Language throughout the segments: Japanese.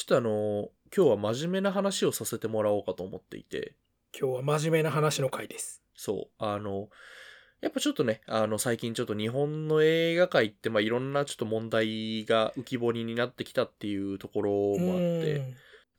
ちょっとあの、今日は真面目な話をさせてもらおうかと思っていて、今日は真面目な話の回です。そう、あの、やっぱちょっとね、あの、最近ちょっと日本の映画界って、まあ、いろんなちょっと問題が浮き彫りになってきたっていうところもあって、うん。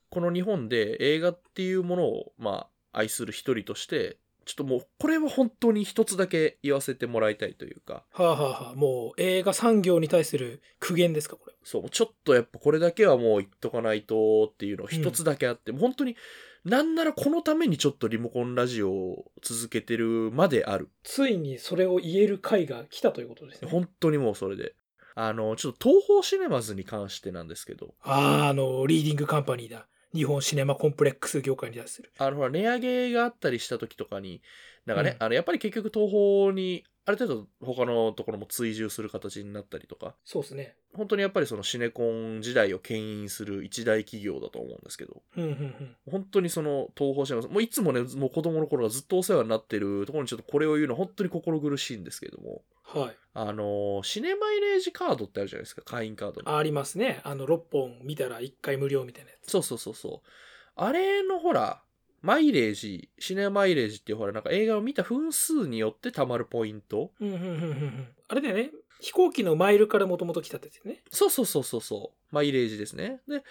この日本で映画っていうものを、まあ、愛する一人として、ちょっともう、これは本当に一つだけ言わせてもらいたいというか、はあはあはあ、もう映画産業に対する苦言ですか、これ。そう、ちょっとやっぱこれだけはもう言っとかないとっていうのが一つだけあって、もう本当に、なんならこのためにちょっとリモコンラジオを続けてるまである。ついにそれを言える回が来たということですね。本当にもうそれで。あの、ちょっと東宝シネマズに関してなんですけど、ああ、あの、リーディングカンパニーだ。日本シネマコンプレックス業界に対する。あの、ほら、値上げがあったりした時とかに、なんかね、うんあの、やっぱり結局東宝に、ある程度他のところも追従する形になったりとか、そうですね。本当にやっぱりそのシネコン時代を牽引する一大企業だと思うんですけど、うんうんうん。本当にその東宝シネマズ、もういつもね、もう子供の頃からずっとお世話になってるところにちょっとこれを言うのは本当に心苦しいんですけども、はい。あの、シネマイレージカードってあるじゃないですか、会員カードの。ありますね。あの、6本見たら1回無料みたいなやつ。そうそうそうそう。あれのほら、マイレージ、シネマイレージっていうほら、なんか映画を見た分数によって貯まるポイントうんうんうんうんうん。あれだよね。飛行機のマイルからもともと来たってね。そうそうそうそうそう。マイレージですね。で、うん。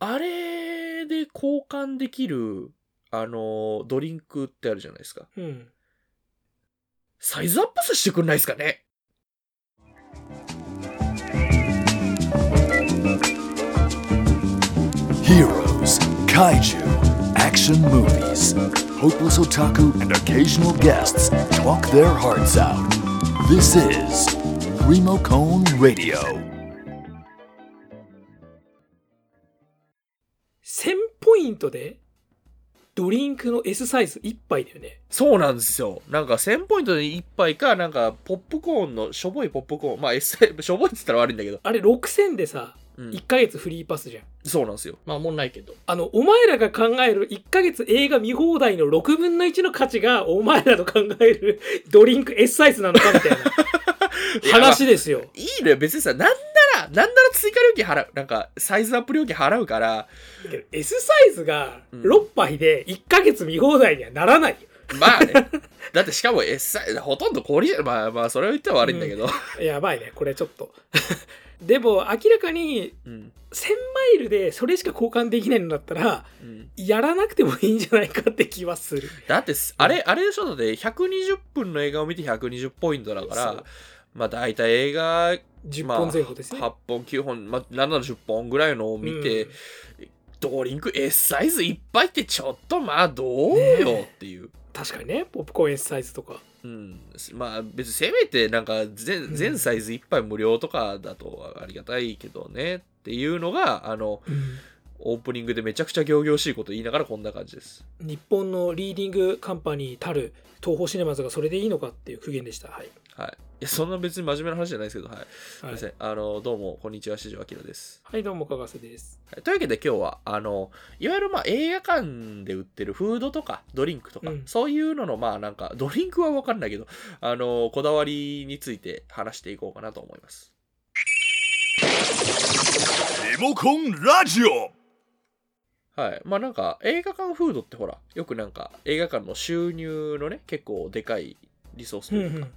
あれで交換できる、あの、ドリンクってあるじゃないですか。うん。サイズアップさせてくんないですかね？Heroes, Kaiju, action movies. Hopeless otaku and occasional guests talk their hearts out. This is Remocone Radio. 1000ポイントでドリンクの S サイズ1杯だよね。そうなんですよ。なんか1000ポイントで1杯か、なんかポップコーンのしょぼいポップコーン。まあ、S、しょぼいって言ったら悪いんだけど。あれ6000でさ、うん1ヶ月フリーパスじゃん。そうなんですよ。まあもんないけど。あの、お前らが考える1ヶ月映画見放題の6分の1の価値が、お前らの考えるドリンク S サイズなのかみたいな 話ですよ。いいのよ。別にさ、なんなら、なんなら追加料金払う。なんか、サイズアップ料金払うから、だけど S サイズがうん6杯で1ヶ月見放題にはならないよ。まあね。だってしかも S サイズ、ほとんど氷じゃん。まあまあ、それを言っては悪いんだけど。やばいね、これちょっと。でも明らかにうん。1000マイルでそれしか交換できないのだったら、うん。やらなくてもいいんじゃないかって気はする。だってす、あれ、あれでしょ？だって、120分の映画を見て120ポイントだから、まあ大体映画、10まあ、本前後ですね。8本、9本、まあ、7、10本ぐらいのを見て、ドリンク S サイズいっぱいってちょっとまあどうよねっていう。確かにね、ポップコーン S サイズとか。うん、まあ別にせめてなんか全うん全サイズ1杯無料とかだとありがたいけどねっていうのがあのオープニングでめちゃくちゃ仰々しいこと言いながらこんな感じです。日本のリーディングカンパニーたる東宝シネマズがそれでいいのかっていう苦言でした。はい。はい。いやそんな別に真面目な話じゃないですけど、はい。すいはいません。あの、どうも、こんにちは、四条明です。はい、どうも、かがせです。はい、というわけで今日は、あの、いわゆるまあ映画館で売ってるフードとかドリンクとか、うんそういうののまあなんか、ドリンクはわかんないけど、あの、こだわりについて話していこうかなと思います。Remocone Radio. はい。まあなんか、映画館フードってほら、よくなんか、映画館の収入のね、結構でかいリソースというか、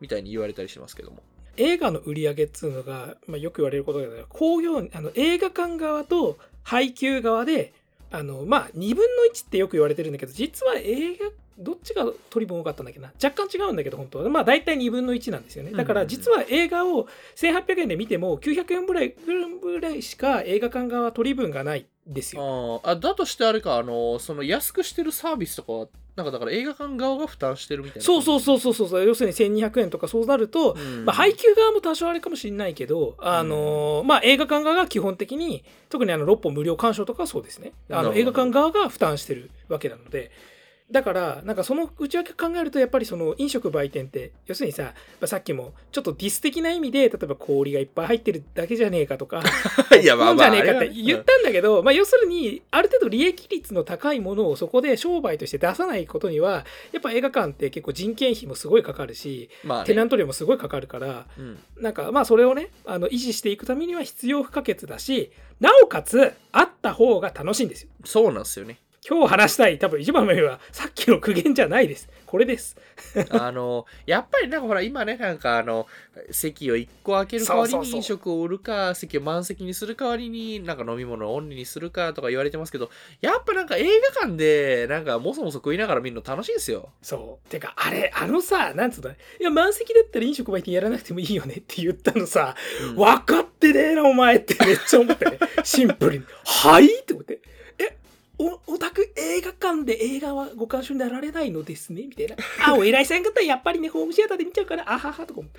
みたいに言われたりしますけども。映画の売り上げっつうのが、まあ、よく言われることだけど興行あの映画館側と配給側であのまあ2分の1ってよく言われてるんだけど実は映画どっちが取り分多かったんだっけな？若干違うんだけど本当は。まあ大体2分の1なんですよね。だから実は映画を1800円で見ても900円ぐらいぐらいしか映画館側は取り分がないんですよ。あだとしてあれか、あの、その安くしてるサービスとかは、なんかだから映画館側が負担してるみたいな。そうそうそうそうそう要するに1200円とかそうなると、うん。まあ、配給側も多少あれかもしれないけど、あのーまあ、映画館側が基本的に特にあの6本無料鑑賞とかはそうですね。あの映画館側が負担してるわけなのでだからなんかその内訳考えるとやっぱりその飲食売店って要するにさ、まあ、さっきもちょっとディス的な意味で例えば氷がいっぱい入ってるだけじゃねえかとか いや、まあじゃねえかって言ったんだけど、まあ、要するにある程度利益率の高いものをそこで商売として出さないことにはやっぱ映画館って結構人件費もすごいかかるし、まあ、ね、テナント料もすごいかかるからうん、なんかまあそれをねあの維持していくためには必要不可欠だしなおかつあった方が楽しいんですよ。そうなんですよね。今日話したい多分一番目はさっきの苦言じゃないです。これです。あの、やっぱりなんかほら、今ね、なんかあの、席を1個開ける代わりに飲食を売るか、席を満席にする代わりに、なんか飲み物をオンリーにするかとか言われてますけど、やっぱなんか映画館で、なんかもそもそ食いながら見るの楽しいですよ。そう。てか、あれ、あのさ、なんつうの？いや、満席だったら飲食売店やらなくてもいいよねって言ったのさ、うん分かってねえな、お前ってめっちゃ思ってね。シンプルに。はい？って思って。お、オタク映画館で映画はご鑑賞になられないのですね？みたいな。あ、お偉いさん方やっぱりね、ホームシアターで見ちゃうから、あははとか思って。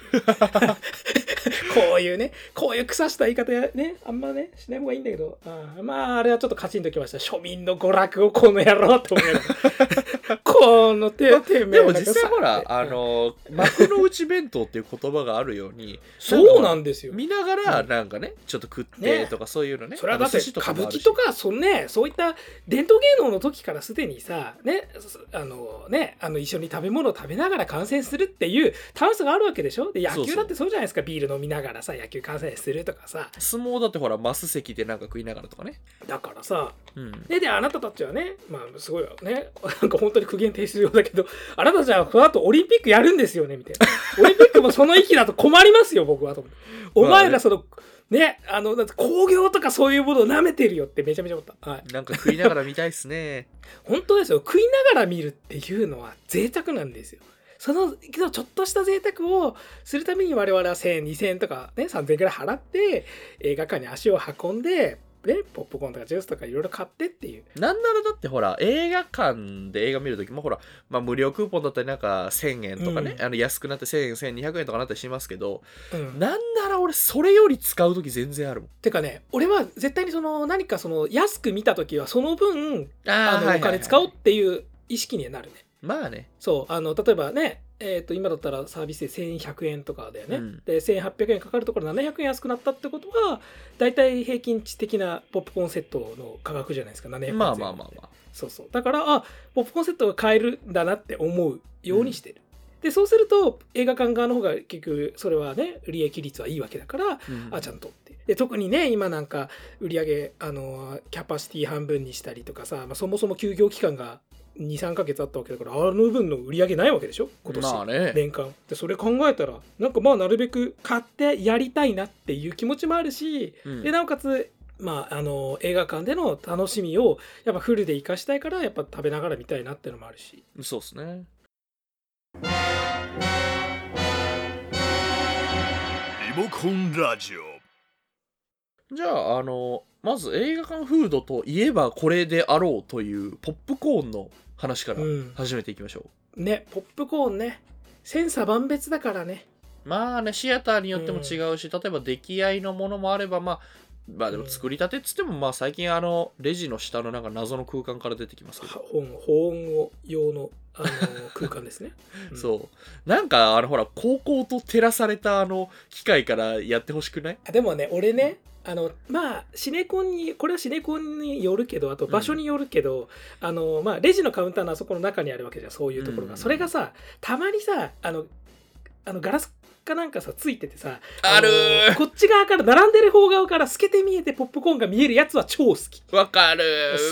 こういうね、こういう腐した言い方やね、あんまね、しない方がいいんだけど、あまあ、あれはちょっとカチンときました。庶民の娯楽をこの野郎って思いながら。この手、手でも実際ほら、あ、の、幕の内弁当っていう言葉があるように、そうなんですよ。見ながら、うんなんかね、ちょっと食ってねとかそういうのね。それはだって歌舞伎とかそんねそういった伝統芸能の時からすでにさねそあのねあの一緒に食べ物を食べながら観戦するっていう楽しさがあるわけでしょ？で野球だってそうじゃないですかビール飲みながらさ野球観戦するとかさ。相撲だってほら、マス席でなんか食いながらとかね。だからさ。うん。でであなたたちはねまあすごいよね。なんか本当に苦言提出用だけどあなたたちはこの後オリンピックやるんですよねみたいな。オリンピックもその域だと困りますよ僕はとお前らそのねあのだって工業とかそういうものを舐めてるよってめちゃめちゃ思った。はい。なんか食いながら見たいっすね。本当ですよ。食いながら見るっていうのは贅沢なんですよそのけどちょっとした贅沢をするために我々は1000円2000円とかね3000円くらい払って映画館に足を運んでね、ポップコーンとかジュースとかいろいろ買ってっていう。なんならだってほら、映画館で映画見るときもほら、まあ無料クーポンだったりなんか1000円とかね、うん。あの安くなって1000円、1200円とかなったりしますけど、うん。なんなら俺それより使うとき全然あるもん。てかね俺は絶対にその何かその安く見た時はその分あのお金使おうっていう意識にはなるねまあね。そうあの例えばねえー、と今だったらサービスで1100円とかだよね、うん。で1800円かかるところ700円安くなったってことは大体平均値的なポップコーンセットの価格じゃないですか。700円まあまあまあまあ。そうそう。だからあポップコーンセットが買えるんだなって思うようにしてる、でそうすると映画館側の方が結局それはね利益率はいいわけだから、うん。あちゃんとって。で特にね今なんか売り上げあのキャパシティ半分にしたりとかさ、まあ、そもそも休業期間が23ヶ月あったわけだからあの分の売り上げないわけでしょ？今年、まあね。年間。でそれ考えたらなんかまあなるべく買ってやりたいなっていう気持ちもあるし、うん。でなおかつまあ、あの映画館での楽しみをやっぱフルで生かしたいからやっぱ食べながら見たいなっていうのもあるし。そうっすね。リモコンラジオ。じゃあ、あの、まず映画館フードといえばこれであろうというポップコーンの話からうん。始めていきましょう。ねポップコーンね。千差万別だからね。まあね、シアターによっても違うし、例えば出来合いのものもあれば、まあ、まあでも作りたてっつっても、まあ最近あの、レジの下のなんか謎の空間から出てきますけど。保温保温を用のあの 空間ですね、うん。そう。なんか、あの、ほら、高校と照らされたあの、機械からやってほしくない？あでもね俺ねあのまあシネコンにこれはシネコンによるけどあと場所によるけど、あのまあレジのカウンターのあそこの中にあるわけじゃんそういうところが、うんそれがさたまにさあのあのガラスかなんかさついててさある。こっち側から並んでる方側から透けて見えてポップコーンが見えるやつは超好き。わかる。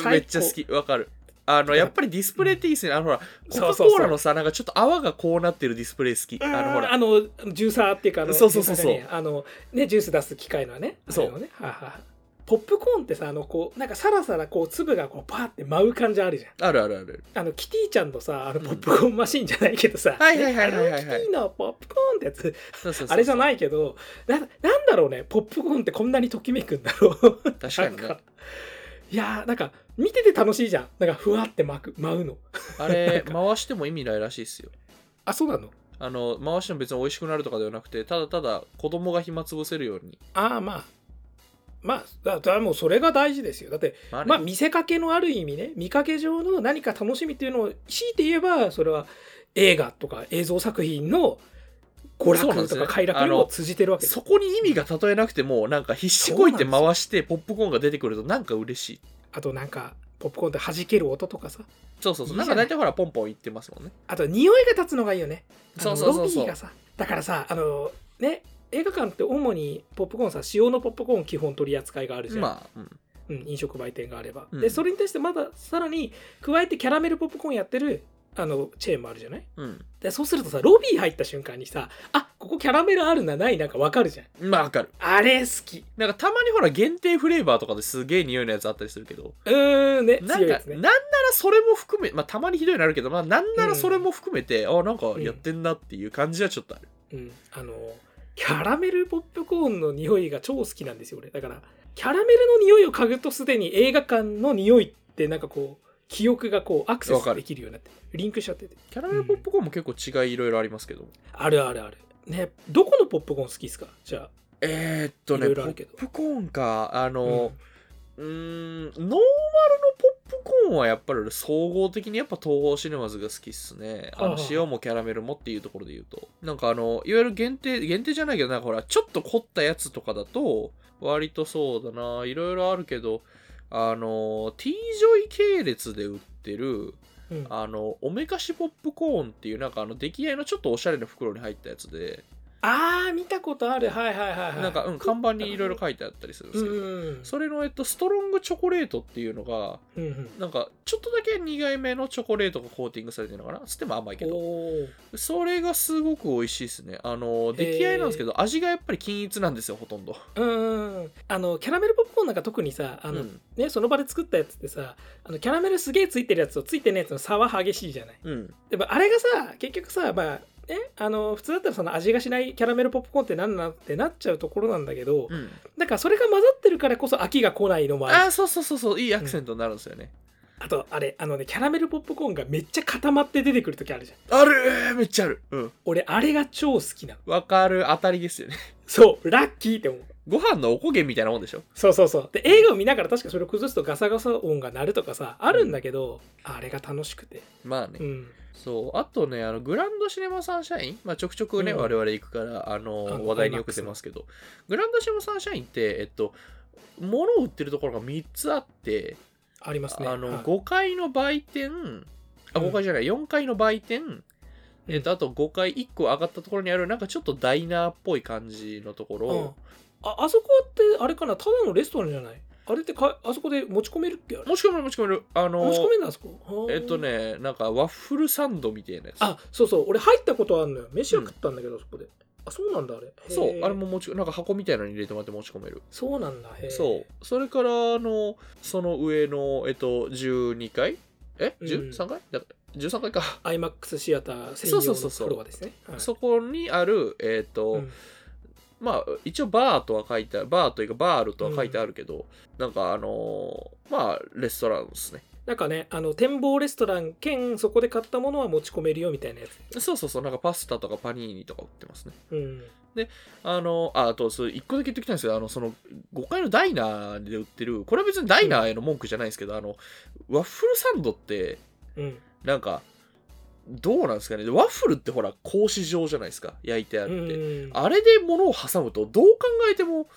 めっちゃ好き。わかる。あの、やっぱりディスプレイっていいっすね。あの、ほら、コカ・コーラのさ、なんかちょっと泡がこうなってるディスプレイ好き。あの、ほら、あのジューサーっていうかあのそうそうそうそう。ねえあのねジュース出す機械のね。そう。ね。はあはあ。ポップコーンってさあのこうなんかさらさらこう粒がこうパーって舞う感じあるじゃん。あるあるある。あのキティちゃんのさあのポップコーンマシンじゃないけどさ、はいはいはいはいはい。はいキティのポップコーンってやつ。あれじゃないけどななんだろうね。ポップコーンってこんなにときめくんだろう。確かにね。いやーなんか見てて楽しいじゃん。なんかふわって巻く舞うの。あれ、回しても意味ないらしいっすよ。あそうなの？あの、回しても別に美味しくなるとかではなくて、ただただ子供が暇つぶせるように。ああまあ。まあだだもうそれが大事ですよ。だってまあ見せかけのある意味ね見かけ上の何か楽しみっていうのを強いて言えばそれは映画とか映像作品の娯楽とか快楽にも通じてるわけそこに意味が例えなくてもなんか必死こいて回してポップコーンが出てくるとなんか嬉しいあとなんかポップコーンって弾ける音とかさ。そうそうそう。なんか大体ほらポンポン言ってますもんね。あと匂いが立つのがいいよね。そうそうそうそう。ロビーがさだからさあのね映画館って主にポップコーンさ塩のポップコーン基本取り扱いがあるじゃん、まあ、うん。うん、飲食売店があれば、うん。でそれに対してまださらに加えてキャラメルポップコーンやってるあのチェーンもあるじゃない？うん。でそうするとさロビー入った瞬間にさあここキャラメルあるなないなんかわかるじゃん。まあわかる。あれ好き。なんかたまにほら限定フレーバーとかですげえ匂いのやつあったりするけど。うーんねなんか、ね。なんならそれも含めまあたまにひどいのあるけどまあなんならそれも含めて、あなんかやってんなっていう感じはちょっとある、うん、あのキャラメルポップコーンの匂いが超好きなんですよ俺。だからキャラメルの匂いを嗅ぐとすでに映画館の匂いってなんかこう記憶がこうアクセスできるようになってリンクしちゃってて。キャラメルポップコーンも結構違いいろいろありますけど、あるあるある。ねどこのポップコーン好きですか？じゃあ。えー、っといねポッろいろあるけど。プコーンかあうん。の、うーんノーマルのポップコーンはやっぱり総合的にやっぱ東宝シネマズが好きっすね。あの塩もキャラメルもっていうところで言うと。なんかあのいわゆる限定限定じゃないけどなんかほらちょっと凝ったやつとかだと割とそうだないろいろあるけどあの T ジョイ系列で売ってるうん。あのおめかしポップコーンっていうなんかあの出来合いのちょっとおしゃれな袋に入ったやつであー見たことあるはいはいはいはいなんか、うん、看板にいろいろ書いてあったりするんですけど、んそれの、えっと、ストロングチョコレートっていうのが、うんうんなんか、ちょっとだけ苦いめのチョコレートがコーティングされてるのかな？つっても甘いけど。それがすごく美味しいですね。あの、出来合いなんですけど、味がやっぱり均一なんですよ、ほとんど。うんあのキャラメルポップコーンなんか特にさあの、うん。ね、その場で作ったやつってさあのキャラメルすげえついてるやつとついてないやつの差は激しいじゃないうん。でもあれがさ結局さまあねあの普通だったらその味がしないキャラメルポップコーンって何なんってなっちゃうところなんだけど、うん。だからそれが混ざってるからこそ飽きが来ないのもあるああ、そうそうそうそう、いいアクセントになるんですよね。あとあれあのねキャラメルポップコーンがめっちゃ固まって出てくる時あるじゃんあるめっちゃある。うん。俺あれが超好きなのわかる。当たりですよね。そうラッキーって思うご飯のおこげみたいなもんでしょ？そうそうそうで映画を見ながら確かそれを崩すとガサガサ音が鳴るとかさあるんだけど、あれが楽しくてまあね。うんそう。あとね、あの、グランドシネマサンシャイン、まあ、ちょくちょくね、うん。我々行くから、あの、話題によく出ますけど、グランドシネマサンシャインって、えっと、物を売ってるところが3つあって、ありますね。あの、はい。5階の売店、あ、うん。5階じゃない、4階の売店、えっと、あと5階1個上がったところにある、なんかちょっとダイナーっぽい感じのところ、うん。ああそこってあれかなただのレストランじゃない？あれってかあそこで持ち込めるっけあれ？持ち込める持ち込める。あの、持ち込めんだあそこ？えっとね、なんかワッフルサンドみたいなやつ。あそうそう。俺入ったことあるのよ。飯は食ったんだけど、そこで。あそうなんだあれ。そう、あれも持ち、なんか箱みたいなのに入れてもらって持ち込める。そうなんだへーそう。それから、あの、その上の、えっと、12階え？うん ?13 階だ ?13 階か。IMAX シアター専そう用のそうそうそう。フロアですね。はい。そこにある、えっと、うんまあ、一応バーとは書いてある、バーというかバールとは書いてあるけど、なんかあのーまあ、レストラン。ですね。なんかねあの展望レストラン兼そこで買ったものは持ち込めるよみたいなやつ。そうそうそう、なんかパスタとかパニーニとか売ってますね。うん。あの、あ、あと、そう、一個だけ言っておきたいんですけど、あの、その、5階のダイナーで売ってる、これは別にダイナーへの文句じゃないんですけど、あの、ワッフルサンドって、うん。なんか、どうなんですかね。ワッフルってほら、格子状じゃないですか。焼いてあうって。んあれで物を挟むと、どう考えても、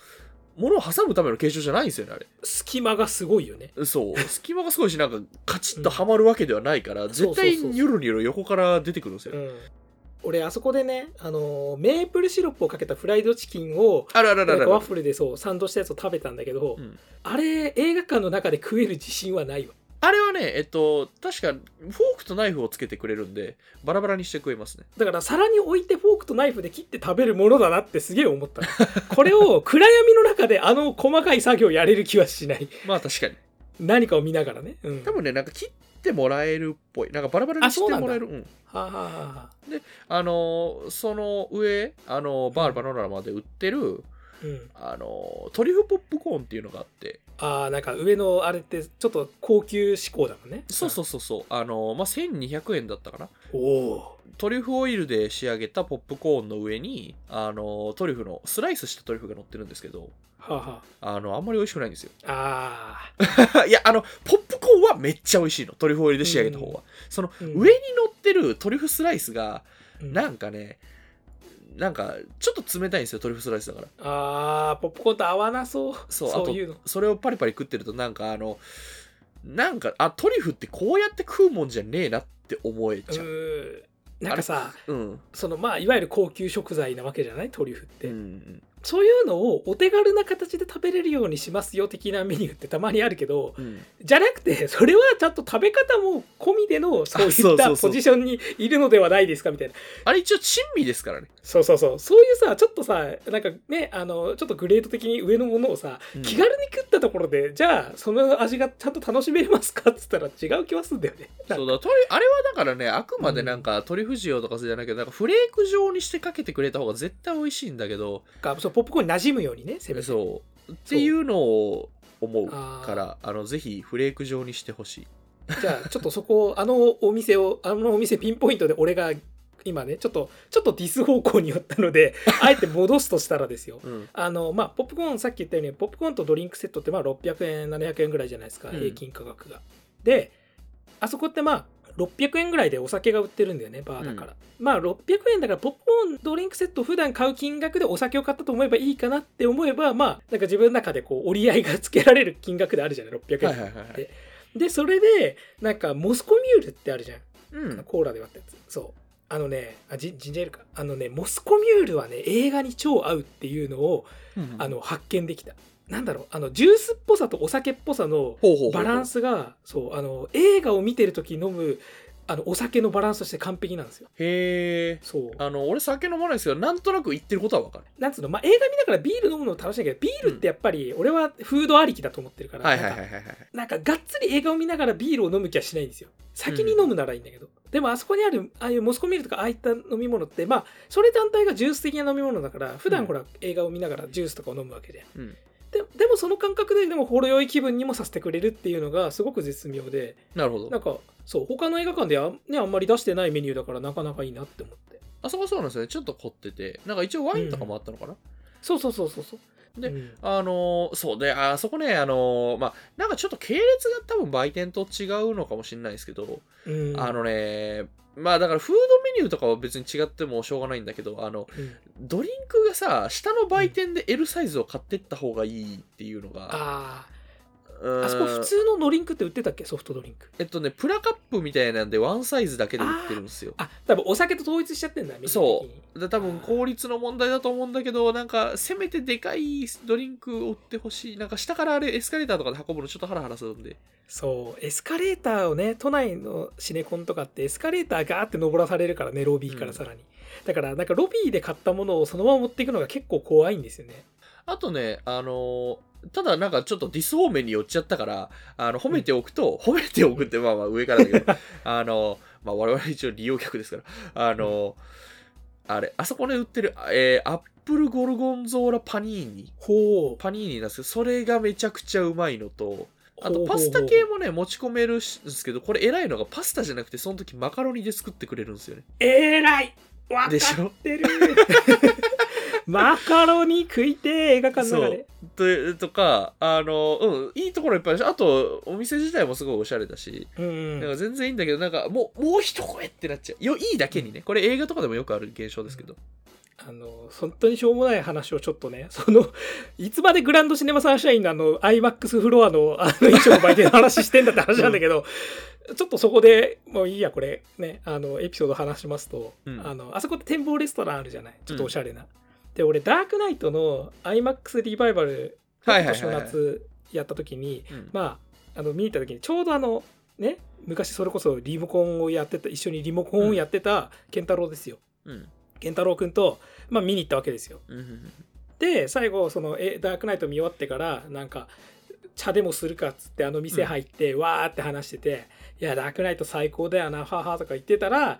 物を挟むための形状じゃないんですよね、あれ。隙間がすごいよねそう。隙間がすごいし、なんか、カチッとはまるわけではないから、ん絶対ニュルニュル横から出てくるんですよ。うん俺あそこでね、あのーメープルシロップをかけたフライドチキンをあるあるあるあるなんかワッフルでそうサンドしたやつを食べたんだけど、うんあれ映画館の中で食える自信はないわあれはね、えっと、確か、フォークとナイフをつけてくれるんで、バラバラにして食えますね。だから皿に置いてフォークとナイフで切って食べるものだなってすげえ思った。の これを暗闇の中であの細かい作業やれる気はしない。まあ確かに。何かを見ながらね、うん、多分ね、なんか切ってもらえるっぽい。なんかバラバラにしてもらえる。うんはあ、はあはあ、あのーその上、あのーバールバノラマで売ってる、うん、あのートリュフポップコーンっていうのがあって、あーなんか上のあれってちょっと高級志向だもんね。そうそうそうそう、あのーまあ、1200円だったかな。おおトリュフオイルで仕上げたポップコーンの上に、あのートリュフの、スライスしたトリュフが乗ってるんですけど、はあはあ。の、あんまり美味しくないんですよ。ああ いや、あの、ポップコーンはめっちゃ美味しいの。トリュフオイルで仕上げた方は。その、うん上に乗ってるトリュフスライスが、ー、うん。なんかね、なんかちょっと冷たいんですよトリュフスライスだから。あーポップコーンと合わなそう。そうそういうの。それをパリパリ食ってるとなんかあのなんかあトリュフってこうやって食うもんじゃねえなって思えちゃう。なんかさうん。そのまあいわゆる高級食材なわけじゃない？トリュフって、うんそういうのをお手軽な形で食べれるようにしますよ的なメニューってたまにあるけどうん。じゃなくてそれはちゃんと食べ方も込みでのそういったポジションにいるのではないですかみたいな。あれ一応珍味ですからね、そうそうそう。そういうさちょっとさなんかねあのちょっとグレード的に上のものをさ、うん。気軽に食ったところでじゃあその味がちゃんと楽しめますかっつったら違う気はするんだよね。そうだあれはだからねあくまでなんかトリュフ塩とかじゃないけどなんかフレーク状にしてかけてくれた方が絶対美味しいんだけどそうポップコーンに馴染むようにねせめて。そう。っていうのを思うからあのぜひフレーク状にしてほしい。じゃあちょっとそこあのお店を あのお店ピンポイントで俺が今ねちょっとちょっとディス方向に寄ったので あえて戻すとしたらですよ。うん。あのまあポップコーンさっき言ったようにポップコーンとドリンクセットってまあ600円700円ぐらいじゃないですかうん。平均価格が、であそこってまあ600円ぐらいでお酒が売ってるんだよねバーだから、まあ600円だからポップコーンドリンクセット普段買う金額でお酒を買ったと思えばいいかなって思えばまあなんか自分の中でこう折り合いがつけられる金額で。あるじゃない600円はいはいはいはいででそれでなんかモスコミュールってあるじゃん。うん。コーラで割ったやつ。そう。あのねあジンジンジャーエールか。あのねモスコミュールはね映画に超合うっていうのをあの発見できたなんだろうあのジュースっぽさとお酒っぽさのバランスがそうあの映画を見てる時飲むあのお酒のバランスとして完璧なんですよ。へえそう。あの俺酒飲まないですけどなんとなく言ってることは分かる。なんつうの、まあ、映画見ながらビール飲むの楽しいけどビールってやっぱり俺はフードありきだと思ってるから、はいはいなんかはいはいはい。なんかがっつり映画を見ながらビールを飲む気はしないんですよ。先に飲むならいいんだけど、でもあそこにあるああいうモスコミールとかああいった飲み物ってまあそれ単体がジュース的な飲み物だから普段ほら、映画を見ながらジュースとかを飲むわけじゃん。うんででもその感覚ででもほろ酔い気分にもさせてくれるっていうのがすごく絶妙で。なるほど。なんかそう他の映画館であ,、ね、あんまり出してないメニューだからなかなかいいなって思って。あそこそうなんですよね。ちょっと凝ってて。なんか一応ワインとかもあったのかな、そうそうそうそうそう。でうん。あのーそうであそこねあのーまあなんかちょっと系列が多分売店と違うのかもしれないですけど、うん。あのねまあだからフードメニューとかは別に違ってもしょうがないんだけどあのうん。ドリンクがさ下の売店で L サイズを買ってった方がいいっていうのがあそこ普通のドリンクって売ってたっけ？ソフトドリンク。えっとねプラカップみたいなんでワンサイズだけで売ってるんですよ。あ多分お酒と統一しちゃってんだそう。で多分効率の問題だと思うんだけどなんかせめてでかいドリンクを売ってほしい。なんか下からあれエスカレーターとかで運ぶのちょっとハラハラするんで。そう。エスカレーターをね都内のシネコンとかってエスカレーターガーって登らされるからねロビーからさらに、だからなんかロビーで買ったものをそのまま持っていくのが結構怖いんですよね。あとね、あのーただなんかちょっとディス方面に寄っちゃったから、あの、褒めておくと、褒めておくってまあまあ上からだけど、あのまあ我々一応利用客ですから、あのあれ、あそこで売ってる、えーアップルゴルゴンゾーラパニーニ。ほう。パニーニなんですけど、それがめちゃくちゃうまいのと、あとパスタ系もね、持ち込めるんですけど、これ偉いのがパスタじゃなくて、その時マカロニで作ってくれるんですよね。えらい。わかでしょ？ってるマカロニ食いてー映画館の中で。ととか、あの、うん、いいところいっぱいあるし、あと、お店自体もすごいおしゃれだし、うんなんか全然いいんだけど、なんかもう、もう一声ってなっちゃう。よ、いいだけにね。これ映画とかでもよくある現象ですけど。あの本当にしょうもない話をちょっとね そのいつまでグランドシネマサンシャインのあの IMAX フロアのあの衣装売店の話してんだって話なんだけど、ちょっとそこでもういいやこれ。ねあのエピソード話しますと、うん。あのあそこって展望レストランあるじゃない。ちょっとおしゃれな、で俺ダークナイトの IMAX リバイバルはい今年の夏やった時にうん。まああの見に行った時にちょうどあのね昔それこそリモコンをやってた一緒にリモコンをやってた健太郎ですよ、うん。健太郎くんと、まあ、見に行ったわけですよ。うんうんで最後そのえダークナイト見終わってからなんか茶でもするかっつってあの店入って、わーって話してて「いやダークナイト最高だよなはは」とか言ってたら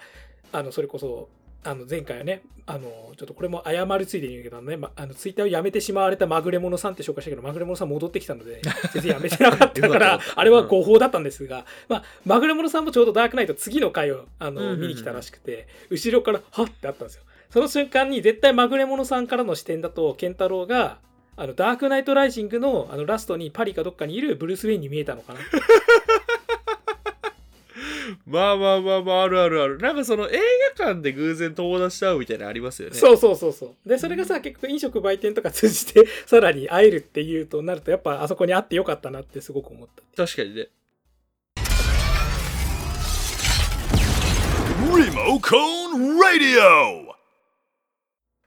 あのそれこそあの前回はねあのちょっとこれも謝るついでに言うけどね、ま、あのツイッターをやめてしまわれたまぐれ者さんって紹介したけどまぐれ者さん戻ってきたので全然やめてなかったからあれは誤報だったんですが、まあ、まぐれ者さんもちょうどダークナイト次の回をあの見に来たらしくて後ろからはっ！てあったんですよ。その瞬間に絶対まぐれ者さんからの視点だと健太郎があのダークナイトライジングのあのラストにパリかどっかにいるブルース・ウェインに見えたのかなまあまあまあまあ、あるあるある。なんかその映画館で偶然友達と会うみたいなのありますよね。そうそうそうそうでそれがさ結局飲食売店とか通じてさらに会えるっていうとなるとやっぱあそこに会ってよかったなってすごく思った確かにね。Remocone Radio!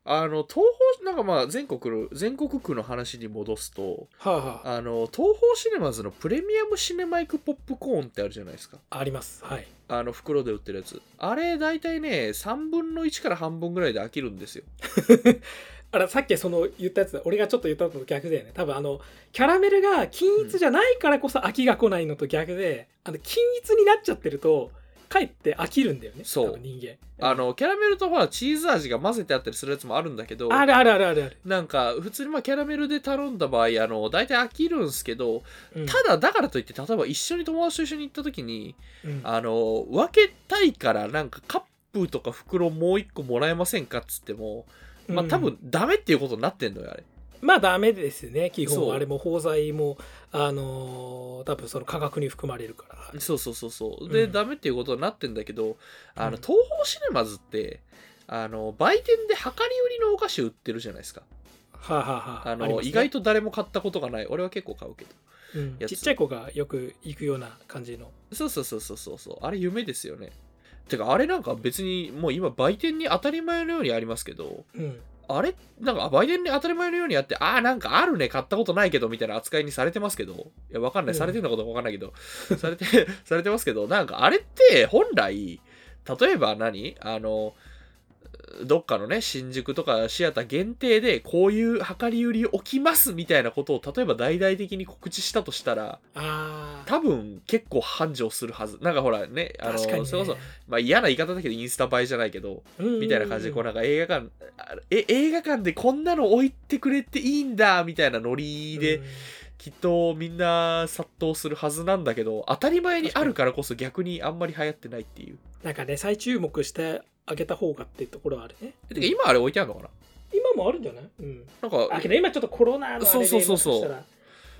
あの、東宝、なんかまあ全国の、全国区の話に戻すと、はあはああの、東宝シネマズのプレミアムシネマイクポップコーンってあるじゃないですか。ありますはいあの、袋で売ってるやつ。あれ、大体ね、3分の1から半分ぐらいで飽きるんですよ。あらさっきその言ったやつだ俺がちょっと言ったのと逆だよね多分あのキャラメルが均一じゃないからこそ飽きが来ないのと逆で、あの均一になっちゃってるとかえって飽きるんだよねそう。多分人間。あの、キャラメルとほら、チーズ味が混ぜてあったりするやつもあるんだけど、あるあるあるあるある、なんか、普通にまあキャラメルで頼んだ場合、あの、大体飽きるんすけど、うん。ただ、だからといって、例えば一緒に友達と一緒に行った時に、うん。あの、分けたいから、なんかカップとか袋もう一個もらえませんかっつっても、まあうん。多分ダメっていうことになってんのよ、あれ。まあダメですね基本あれも包材もあのー多分その価格に含まれるからそうそうそうそう。で、うんダメっていうことになってんだけど、あの、うん東宝シネマズって、あの、売店で量り売りのお菓子売ってるじゃないですか。はあ、はあはあ、あの、ね意外と誰も買ったことがない。俺は結構買うけど。うんちっちゃい子がよく行くような感じのそうそうそうそうそうそう。あれ夢ですよね。てか、あれなんか別にもう今売店に当たり前のようにありますけど、うんあれ？なんか売店に当たり前のようにあって、ああ、なんかあるね、買ったことないけど、みたいな扱いにされてますけど、いや、わかんない。うん。されてんのかどうかわかんないけど、されて、されてますけど、なんかあれって本来、例えば何？あの、どっかのね、新宿とかシアター限定で、こういう量り売り起きますみたいなことを、例えば大々的に告知したとしたら、多分結構繁盛するはず。なんかほらね、あの、確かに、ね、それこそ、まあ嫌な言い方だけどインスタ映えじゃないけど、みみたいな感じで、こうなんか映画館、あえ、映画館でこんなの置いてくれていいんだ、みたいなノリで、きっとみんな殺到するはずなんだけど、当たり前にあるからこそ逆にあんまり流行ってないっていう。なんかね再注目してあげた方がっていうところはあるね。てか今あれ置いてあるのかな？今もあるんじゃない？うん。なんか、あけど今ちょっとコロナのあれでそうそうそうそう。もしかしたら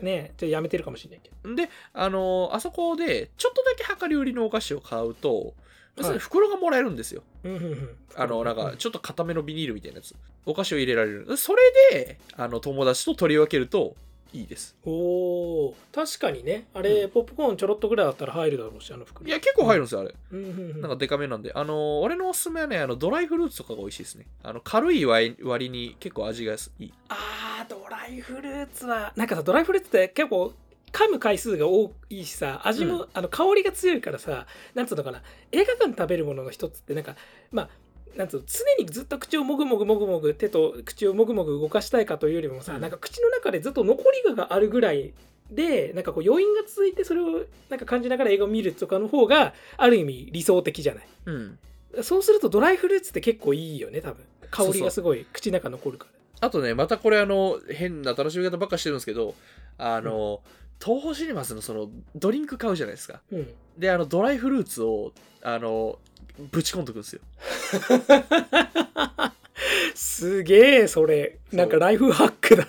ねちょっとやめてるかもしれないけど。で、あのあそこで、ちょっとだけ量り売りのお菓子を買うと、要するはいに袋がもらえるんですよ。うんうんうん。あの、なんか、うちょっと固めのビニールみたいなやつ。お菓子を入れられる。それで、あの、友達と取り分けるといいです。おー確かにねあれ、うんポップコーンちょろっとぐらいだったら入るだろうしあの袋いや、結構入るんですよ、あれ。うんうんうんなんかデカめなんで。あの、俺のおすすめはね、あの、ドライフルーツとかが美味しいですね。あの、軽い割割に結構味がいい。あードライフルーツはなんかさドライフルーツって結構噛む回数が多いしさ味も、うあの香りが強いからさなんつうのかな映画館で食べるものの一つってなんかまあなんつうの常にずっと口をもぐもぐもぐもぐ手と口をもぐもぐ動かしたいかというよりもさ、うん。なんか口の中でずっと残りががあるぐらいでなんかこう余韻が続いてそれをなんか感じながら映画を見るとかの方がある意味理想的じゃない？うん。そうするとドライフルーツって結構いいよね多分。香りがすごい口の中残るから。あとね、またこれあの、変な楽しみ方ばっかしてるんですけど、あの、東宝シネマスのその、ドリンク買うじゃないですか。うんで、あの、ドライフルーツを、あの、ぶち込んどくんですよ。すげえそれなんかライフハックだ、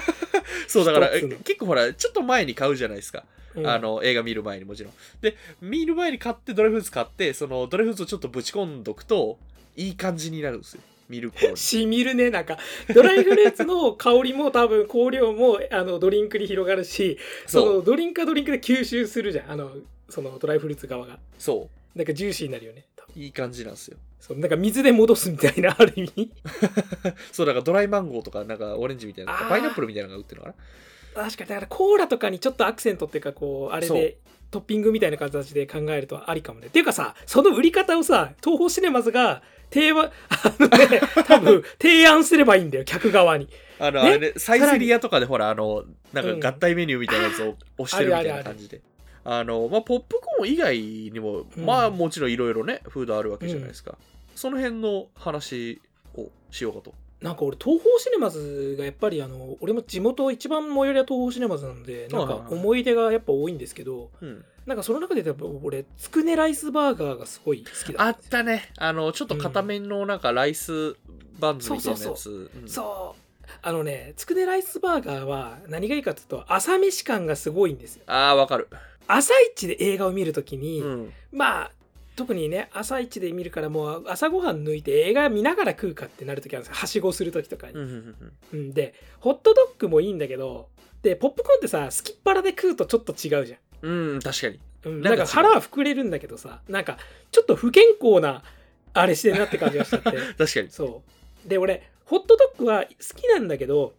そう、だから、結構ほら、ちょっと前に買うじゃないですか。うんあの、映画見る前にもちろん。で、見る前に買って、ドライフルーツ買って、その、ドライフルーツをちょっとぶち込んどくと、いい感じになるんですよ。見る頃に。しみるねなんか。ドライフルーツの香りも多分香料もあのドリンクに広がるしそのドリンクはドリンクで吸収するじゃん。あのそのドライフルーツ側が。そなんかジューシーになるよねいい感じなんですよ。そうなんか水で戻すみたいなある意味。そう、だからドライマンゴーとか、なんかオレンジみたいなパイナップルみたいなのが売ってるのかな？確かにだからコーラとかにちょっとアクセントっていうかこうあれでトッピングみたいな形で考えるとありかもね。っていうかさその売り方をさ東宝シネマズが提案あのね多分 提案すればいいんだよ客側にあの、ね？あれね、サイゼリアとかでほら、あの、なんうんか合体メニューみたいなやつを押してるみたいな感じで。あの、まあ、ポップコーン以外にも、うんまあ、もちろんいろいろね、フードあるわけじゃないですか。その辺の話をしようかと。なんか俺東宝シネマズがやっぱりあの俺も地元一番最寄りは東宝シネマズなんでなんか思い出がやっぱ多いんですけどうん。なんかその中でやっぱ俺つくねライスバーガーがすごい好きだあったね。あの、ちょっと固めのなんかライスバンズみたいなやつ。そうそうん。そう。あのねつくねライスバーガーは何がいいかっていうと朝飯感がすごいんですよ。ああ、わかる。朝一で映画を見るときに、うん。まあ特にね朝一で見るからもう朝ごはん抜いて映画見ながら食うかってなるときあるんですよ。はしごするときとかに。うんうん、でホットドッグもいいんだけどでポップコーンってさすきっ腹で食うとちょっと違うじゃんうん確かに。うん、なんんか腹は膨れるんだけどさなんかちょっと不健康なあれしてるなって感じがしちゃって。確かに。そう。で俺ホットドッグは好きなんだけど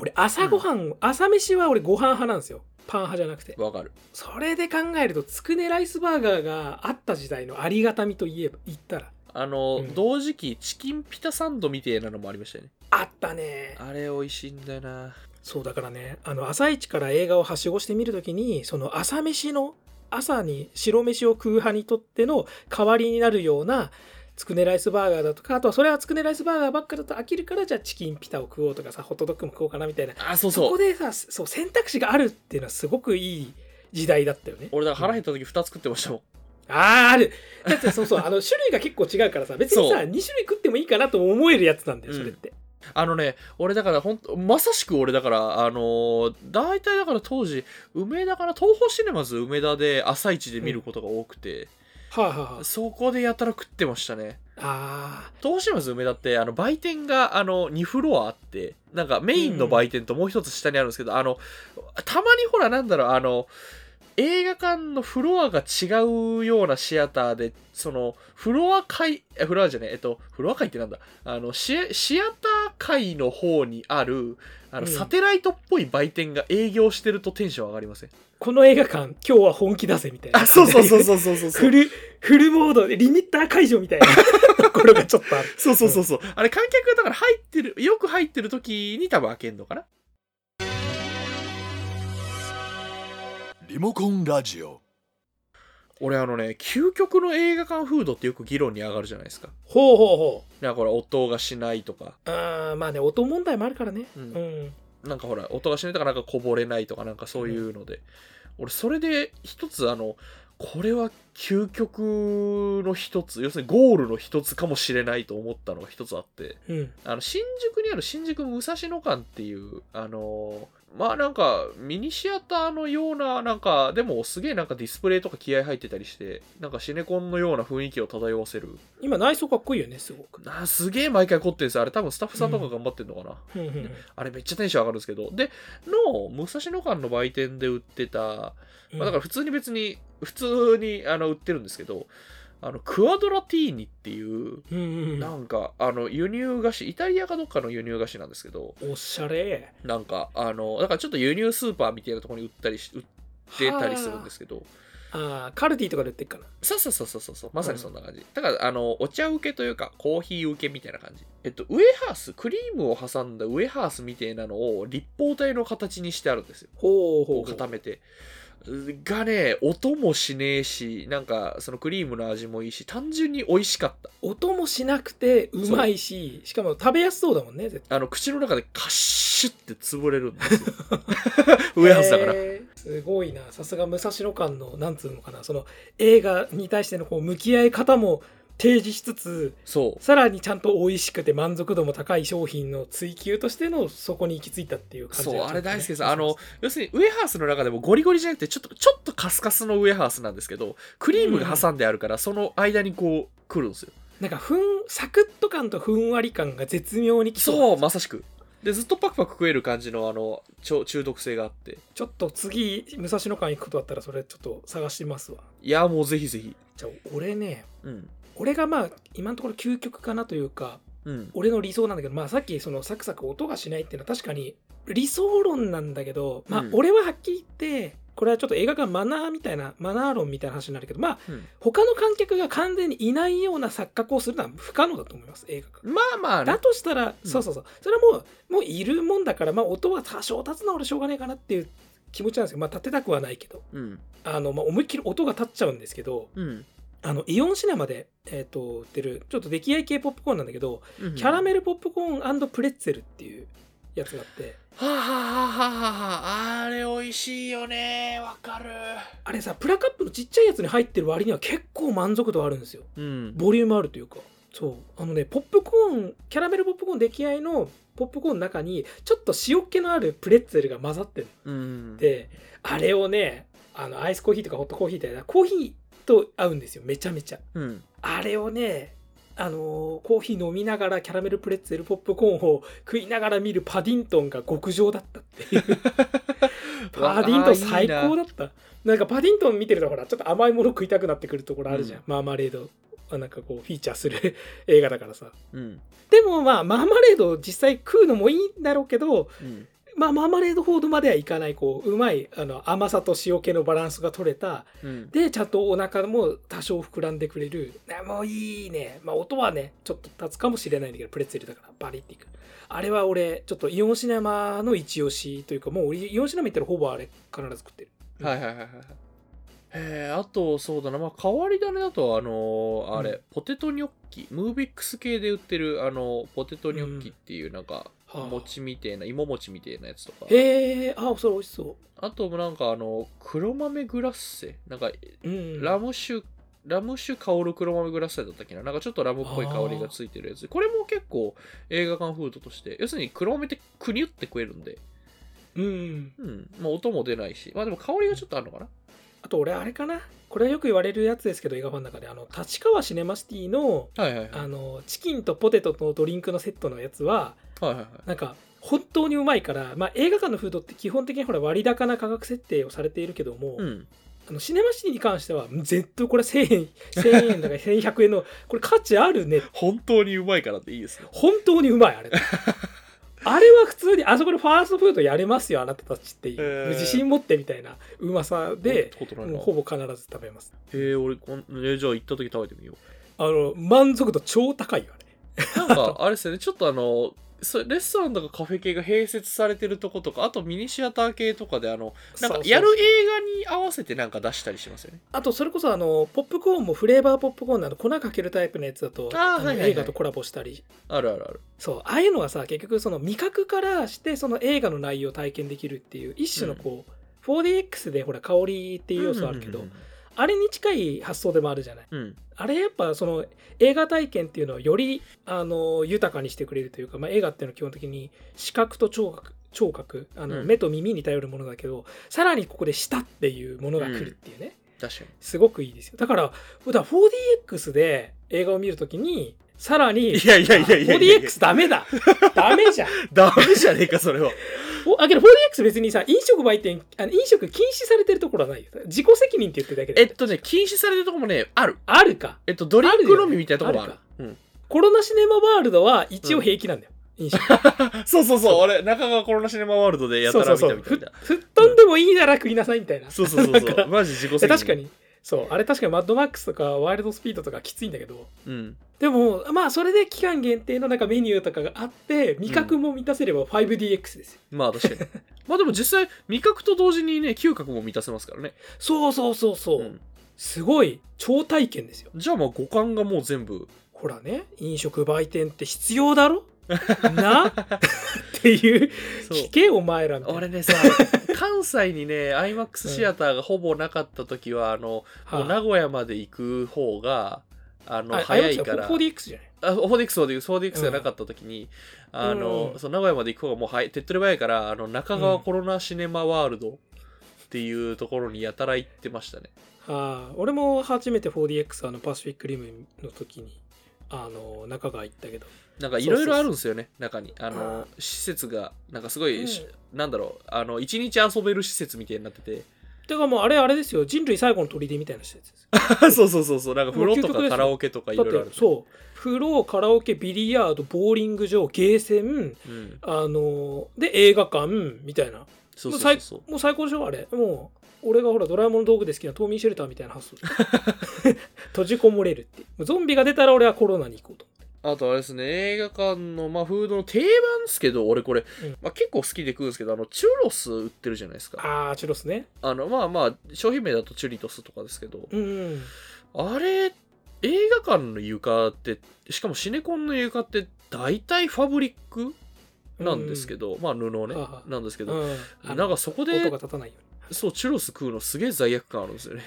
俺朝ごはん、朝飯は俺ご飯派なんですよ。パン派じゃなくて。わかる。それで考えるとつくねライスバーガーがあった時代のありがたみといえば言ったら。あの、うん。同時期チキンピタサンドみたいなのもありましたよね。あったね。あれ美味しいんだよなそうだからねあの朝一から映画をはしごしてみるときにその朝飯の朝に白飯を食う派にとっての代わりになるようなつくねライスバーガーだとかあとはそれはつくねライスバーガーばっかだと飽きるからじゃあチキンピタを食おうとかさホットドッグも食おうかなみたいな。あそうそう。そこでさそう選択肢があるっていうのはすごくいい時代だったよね。俺だから腹減った時2つ食ってましたもん。あーある。だってそうそうあの 種類が結構違うからさ別にさそう。2種類食ってもいいかなと思えるやつなんだよそれって、あのね俺だからほんとまさしく俺だからあのー大体だから当時梅田かな東宝シネマズ梅田で朝一で見ることが多くて、はあ、はあはそこでやたら食ってましたね。あ、あ東宝シネマズ梅田ってあの売店があの2フロアあってなんかメインの売店ともう一つ下にあるんですけど、あのたまにほらなんだろうあの映画館のフロアが違うようなシアターでそのフロア階えフロアじゃねええっとフロア階ってなんだ？あのシアシアター階の方にあるあのうん。サテライトっぽい売店が営業してるとテンション上がりません、この映画館今日は本気出せみたいな。あそうそうそうそうそうそう。フルフルモードでリミッター解除みたいな。ところがちょっとある。そうそうそうそう。あれ観客がだから入ってるよく入ってる時に多分開けんのかな？リモコンラジオ。俺あのね究極の映画館フードってよく議論に上がるじゃないですか。ほうほうほなんかほら音がしないとか。うあーまあね音問題もあるからね。ううん。ん、なんかほら音がしないとかなんかこぼれないとかなんかそういうので、俺それで一つあのこれは究極の一つ要するにゴールの一つかもしれないと思ったのが一つあって。うん。あの新宿にある新宿武蔵野館っていうあのまあなんかミニシアターのようななんかでもすげえなんかディスプレイとか気合入ってたりしてなんかシネコンのような雰囲気を漂わせる。今内装かっこいいよねすごく。なすげえ毎回凝ってるんです。よあれ多分スタッフさんとか頑張ってんのかな、うん。あれめっちゃテンション上がるんですけど。での武蔵野館の売店で売ってた、まあ、だから普通に別に普通にあの売ってるんですけどあのクアドラティーニっていううん。うんなんかあの輸入菓子イタリアかどっかの輸入菓子なんですけどおしゃれ。なんかあのだからちょっと輸入スーパーみたいなところに売ったりし売ってたりするんですけど。あーカルディとかで売ってっかな。そうそうそうそうそうそう。まさにそんな感じ、だからあのお茶受けというかコーヒー受けみたいな感じ。えっとウエハースクリームを挟んだウエハースみたいなのを立方体の形にしてあるんですよ。ほうほう固めてがね音もしねえしなんかそのクリームの味もいいし単純に美味しかった。音もしなくてうまいししかも食べやすそうだもんね絶対。あの口の中でカッシュって潰れるんですよ。ウエハースだから、すごいな。さすが武蔵野館のなんつうのかなその映画に対してのこう向き合い方も提示しつつそう。さらにちゃんと美味しくて満足度も高い商品の追求としてのそこに行き着いたっていう感じがそうあれ大好きです。あの要するにウエハースの中でもゴリゴリじゃなくてちょっとちょっとカスカスのウエハースなんですけどクリームが挟んであるから、その間にこう来るんですよ。なんかふんサクッと感とふんわり感が絶妙にきそう。そうまさしく。でずっとパクパク食える感じのあの中毒性があって。ちょっと次武蔵野館行くことあったらそれちょっと探しますわ。いやもうぜひぜひ。じゃあ俺ねうん俺がまあ今のところ究極かなというかうん。俺の理想なんだけどまあさっきそのサクサク音がしないっていうのは確かに理想論なんだけどまあうん。俺ははっきり言ってこれはちょっと映画館マナーみたいなマナー論みたいな話になるけどまあうん。他の観客が完全にいないような錯覚をするのは不可能だと思います映画館。まあまあね。だとしたら、うん。そうそうそう。それはもうもういるもんだからまあ音は多少立つのは俺しょうがないかなっていう気持ちなんですよ。まあ立てたくはないけど。うん。あの、まあ、思いっきり音が立っちゃうんですけどうんあのイオンシネマで、えー、と売ってるちょっと出来合い系ポップコーンなんだけど、うんキャラメルポップコーンプレッツェルっていうやつがあって。はあはあはあはあはあ。あれ美味しいよね。わかる。あれさプラカップのちっちゃいやつに入ってる割には結構満足度あるんですよ。うん。ボリュームあるというか。そう。あのねポップコーンキャラメルポップコーン出来合いのポップコーンの中にちょっと塩気のあるプレッツェルが混ざってるうん。であれをねあのアイスコーヒーとかホットコーヒーってコーヒーと合うんですよめちゃめちゃ。うん。あれをねあのーコーヒー飲みながらキャラメルプレッツェルポップコーンを食いながら見るパディントンが極上だったっていう。パディントン最高だった。な。んかパディントン見てるとほらちょっと甘いもの食いたくなってくるところあるじゃん、うん。マーマレードあなんかこうフィーチャーする映画だからさ。うん。でもまあマーマレードを実際食うのもいいんだろうけどうん。まあマーマレードほどまではいかないこううまいあの甘さと塩気のバランスが取れたうん。でちゃんとお腹も多少膨らんでくれる。あもういいね。まあ音はねちょっと立つかもしれないんだけどプレッツェルだからバリっていく。あれは俺ちょっとイオンシネマの一押しというかもう俺イオンシネマ行ったらほぼあれ必ず食ってる。はいはいはいはい。えー、あと、そうだな、まあ、変わり種だと、あのーあれ、うん。ポテトニョッキ、ムービックス系で売ってる、あの、ポテトニョッキっていう、なんか、はあ餅みてえな、芋餅みてえなやつとか。へえあそれ美味しそあと、なんか、あの、黒豆グラッセ。なんか、ううん。ラム酒、ラム酒香る黒豆グラッセだったっけな？なんかちょっとラムっぽい香りがついてるやつ。これも結構映画館フードとして、要するに黒豆ってくにゅって食えるんで、うんうん、まあ音も出ないし、まあでも香りがちょっとあるのかな？あと俺あれかな？これはよく言われるやつですけど映画ファンの中で。あの立川シネマシティのはいはいはい。あのチキンとポテトとドリンクのセットのやつははいはいはい。なんか本当にうまいから、まあ、映画館のフードって基本的にほら割高な価格設定をされているけども、うん。あのシネマシティに関しては絶対これ1000円1000円だから 1100円のこれ価値あるね本当にうまいからっていいですね。本当にうまいあれ あれは普通にあそこでファーストフードやれますよあなたたちっていう、へー自信持ってみたいなうまさでほぼ必ず食べますへえ、俺こん、えじゃあ行った時食べてみよあの満足度超高いよあれう。なんか、あれですよね、ちょっとあの、そレストランとかカフェ系が併設されてるとことか、あとミニシアター系とかで、あの、なんかやる映画に合わせてなんか出したりしますよね。あとそれこそあのポップコーンもフレーバーポップコーンなの粉かけるタイプのやつだとあはいはいはい映画とコラボしたり。あるあるある。そうああいうのはさ結局その味覚からしてその映画の内容を体験できるっていう一種のこう、4DX でほら香りっていう要素あるけど、うんあれに近い発想でもあるじゃない。うん。うん。あれやっぱその映画体験っていうのをよりあの豊かにしてくれるというか、まあ、映画っていうのは基本的に視覚と聴覚聴覚あの、うん。目と耳に頼るものだけどさらにここで舌っていうものが来るっていうね、確かに。すごくいいですよ。だからだから 4DX で映画を見るときにさらにいやいやいやいやいや 4DX ダメだ。ダメじゃん。ダメじゃねえか、それは。おあけど 4DX 別にさ飲食売店あの飲食禁止されてるところはないよ自己責任って言ってるだけでえっとね、禁止されてるとこもね、ある。あるかえっと、ドリンク飲みみたいなとこもある。あるうん。コロナシネマワールドは一応平気なんだよ、飲食 そうそうそう、俺、中川コロナシネマワールドでやたら見たみたいな。ふ吹っ飛んでもいいなら食いなさいみたいなそうそうそうそう。マジ自己責任。え確か。にそう。あれ確かにマッドマックスとかワイルドスピードとかきついんだけど。うん。でもまあそれで期間限定のなんかメニューとかがあって味覚も満たせれば 5DX ですよ、まあ確かに。まあでも実際、味覚と同時にね、嗅覚も満たせますからね。そうそうそうそう、うん。すごい超体験ですよ。じゃあまあ五感がもう全部。ほらね飲食売店って必要だろ？な？っていう。聞けお前らみたいな。俺ねさ、関西にね、IMAX シアターがほぼなかった時は、あの、もう名古屋まで行く方が、あの、あ早いから。4DX じゃない？あ、4DX、4DX、4DX がなかった時に、あの、うん。そう名古屋まで行く方がもうはい。手っ取り早いから、あの、中川コロナシネマワールドっていうところにやたら行ってましたね。ああ俺も初めて 4DX あのパシフィックリムの時にあの中川行ったけどなんかいろいろあるんですよね、中に。ああの、施設が、なんかすごい、うんしなんだろう、あの、一日遊べる施設みたいになってて。てかもうあれあれですよ人類最後の砦みたいな施設です そうそうそうそう、なんか風呂とかカラオケとかいろいろある。てそう風呂カラオケビリヤードボーリング場ゲーセンうん。あので映画館みたいなそうそうそうそう。もう最高でしょあれもう俺がほらドラえもんの道具で好きな冬眠シェルターみたいな発想 閉じこもれるっていう。ゾンビが出たら俺はコロナに行こうとあとあれですね、映画館の、まあ、フードの定番ですけど、俺これ、うん。まあ、結構好きで食うんですけど、あの、チュロス売ってるじゃないですか。ああチュロスね。あの、まあまあ、商品名だとチュリトスとかですけど、うんうん。あれ、映画館の床って、しかもシネコンの床って、大体ファブリックなんですけど、まあ布ねはなんですけど、うん。なんかそこで音が、立たないよそう、チュロス食うのすげえ罪悪感あるんですよね。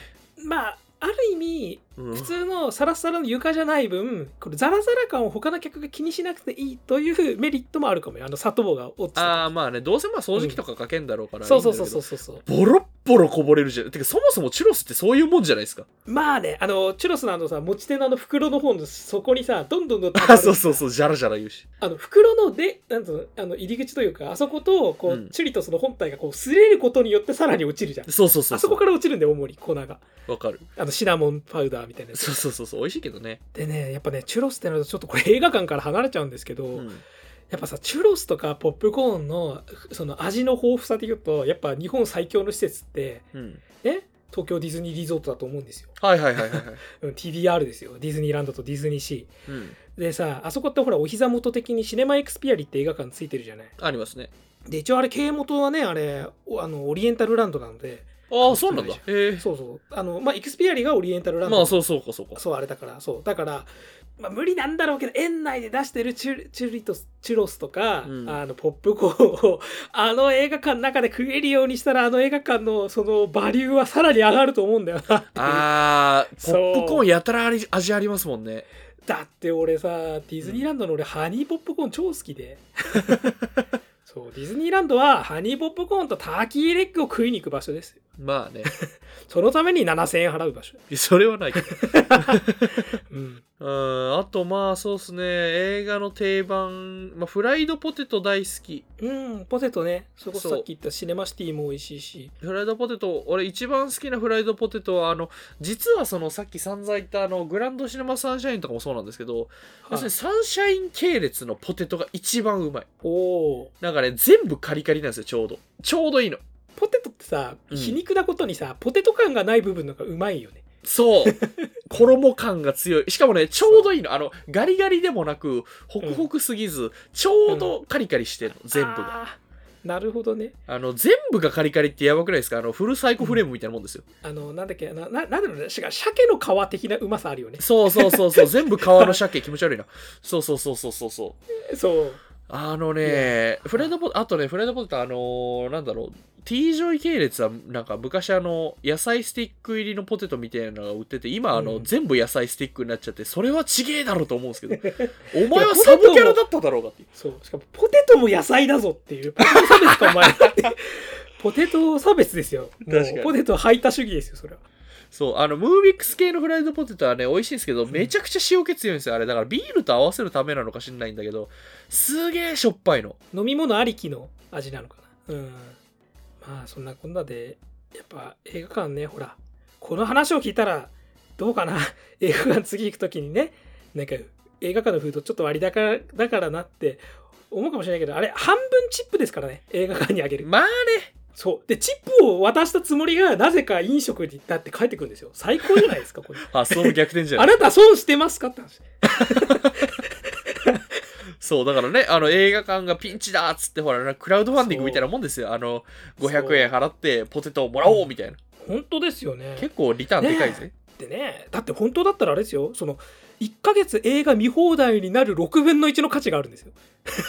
まあある意味うん。普通のサラサラの床じゃない分これザラザラ感を他の客が気にしなくていいというメリットもあるかもよ。あの砂糖が落ちてああ、まあね、どうせまあ掃除機とかかけんだろうから、そうそうそういいんだけどそうそうそう。ボロッボロこぼれるじゃん。てかそもそもチュロスってそういうもんじゃないですか？まあねあのチュロスのあのさ持ち手のあの袋の方の底にさどんどんどんどんあそうそうそうジャラジャラ言うし。あの袋のでなんつうのあの入り口というかあそことこう、うん。チュリトスの本体がこう擦れることによってさらに落ちるじゃん。そうそうそうあそこそから落ちるんだよ主に粉が。うわかる。あのシナモンパウダーみたいなそうそうそうそう美味しいけどね。でねやっぱねチュロスってなるとちょっとこれ映画館から離れちゃうんですけど、うんやっぱさチュロスとかポップコーンのその味の豊富さで言うとやっぱ日本最強の施設ってうん。ね東京ディズニーリゾートだと思うんですよ、はいはいはいはい TDR ですよ。ディズニーランドとディズニーシうん。ーでさあそこってほらお膝元的にシネマエクスピアリって映画館ついてるじゃない？ありますね。で一応あれ経営元はねあれおあのオリエンタルランドなので。ああそうなんだ。そうそう。あのまあエクスピアリがオリエンタルランド。まあそうそうかそうか。そうあれだから。そう。だから、まあ、無理なんだろうけど園内で出してるチュチュリトスチュロスとか、うん。あのポップコーンをあの映画館の中で食えるようにしたらあの映画館のそのバリューはさらに上がると思うんだよな。あ ポップコーンやたら味味ありますもんね。だって俺さディズニーランドの俺ハニーポップコーン超好きで。そうディズニーランドはハニーポップコーンとターキーレッグを食いに行く場所ですよまあね。そのために7000円払う場所、それはないけど。うん、うん。あとまあそうっすね。映画の定番、まあ、フライドポテト大好き。うん、ポテトね。それこさっき言ったシネマシティも美味しいし。フライドポテト。俺一番好きなフライドポテトはあの実はそのさっき散々言ったあのグランドシネマサンシャインとかもそうなんですけど、要するにサンシャイン系列のポテトが一番うまい。おおなんかね全部カリカリなんですよちょうど。ちょうどいいのポテトってさうん。皮肉なことにさ、ポテト感がない部分のがうまいよね。そう。衣感が強い。しかもねちょうどいいの。あのガリガリでもなくホクホクすぎず、ちょうどカリカリしてるの全部が。なるほどね。あの全部がカリカリってやばくないですか？あのフルサイコフレームみたいなもんですよ、あのなんだっけなななんだろうね。しか鮭の皮的なうまさあるよね。そうそうそうそう。全部皮の鮭。気持ち悪いな。そうそうそうそうそう そう。そうあのねフライドポあとねフライドポテトあのーなんだろう T ジョイ系列はなんか昔あの野菜スティック入りのポテトみたいなのが売ってて今あの、うん。全部野菜スティックになっちゃってそれはちげえだろうと思うんですけど お前はサブキャラだっただろうがっていう。そうしかもポテトも野菜だぞっていう。ポテト差別かお前ポテト差別ですよ。確かに。ポテト排他主義ですよそれはそう、あの、ムービックス系のフライドポテトはね、美味しいんですけど、めちゃくちゃ塩気強いんですよ、あれ。だからビールと合わせるためなのかしんないんだけど、すげえしょっぱいの。飲み物ありきの味なのかな。うん。まあそんなこんなでやっぱ映画館ねほら。この話を聞いたらどうかな。映画館次行く時にね。なんか映画館のフードちょっと割高だからなって思うかもしれないけどあれ半分チップですからね映画館にあげる。まあね、そうでチップを渡したつもりがなぜか飲食に行ったって帰ってくるんですよ最高じゃないですかこれ発想の逆転じゃない。あなた損してますかって話 そう、だからね、あの、映画館がピンチだっつって、ほら、クラウドファンディングみたいなもんですよ。あの、500円払ってポテトをもらおうみたいな。本当ですよね結構リターンでかいぜ。でねだって本当だったらあれですよその1ヶ月映画見放題になる6分の1の価値があるんですよ。東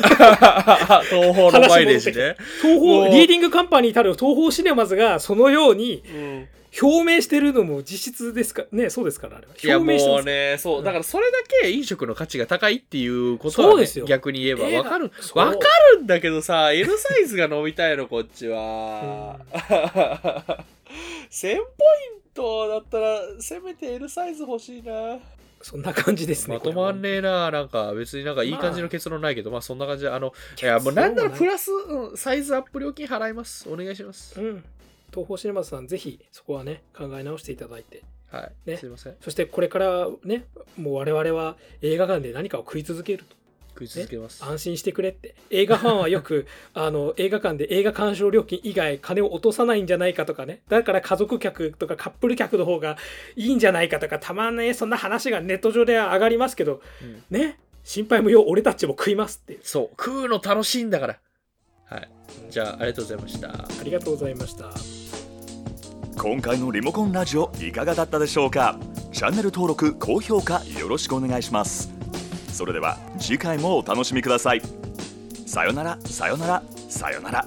宝のマイレージね。東もう。宝リーディングカンパニーたる東宝シネマズがそのようにうん。表明してるのも実質ですかねそうですからあれは。表明してます。もうね、そう。う、ん。だからそれだけ飲食の価値が高いっていうことは、ね、そうですよ。逆に言えばわかる。わかるんだけどさ、L サイズが飲みたいの、こっちは。1000ポイントだったら、せめて L サイズ欲しいな。そんな感じですねまとまんねねえな、なんか別になんかいい感じの結論ないけど、まあそんな感じで、あの、いやもうなんならプラス、うんサイズアップ料金払います。お願いします。うん東宝シネマズさんぜひそこはね考え直していただいてはい。ねすいません。そしてこれからねもう我々は映画館で何かを食い続けると食い続けます。安心してくれって映画ファンはよく あの映画館で映画鑑賞料金以外金を落とさないんじゃないかとかねだから家族客とかカップル客の方がいいんじゃないかとかたまにねそんな話がネット上では上がりますけどうんね心配無用俺たちも食いますっていうそう、食うの楽しいんだから。はい。じゃあ、ありがとうございました。ありがとうございました今回のリモコンラジオいかがだったでしょうか？チャンネル登録高評価よろしくお願いしますそれでは次回もお楽しみください。さよならさよならさよなら。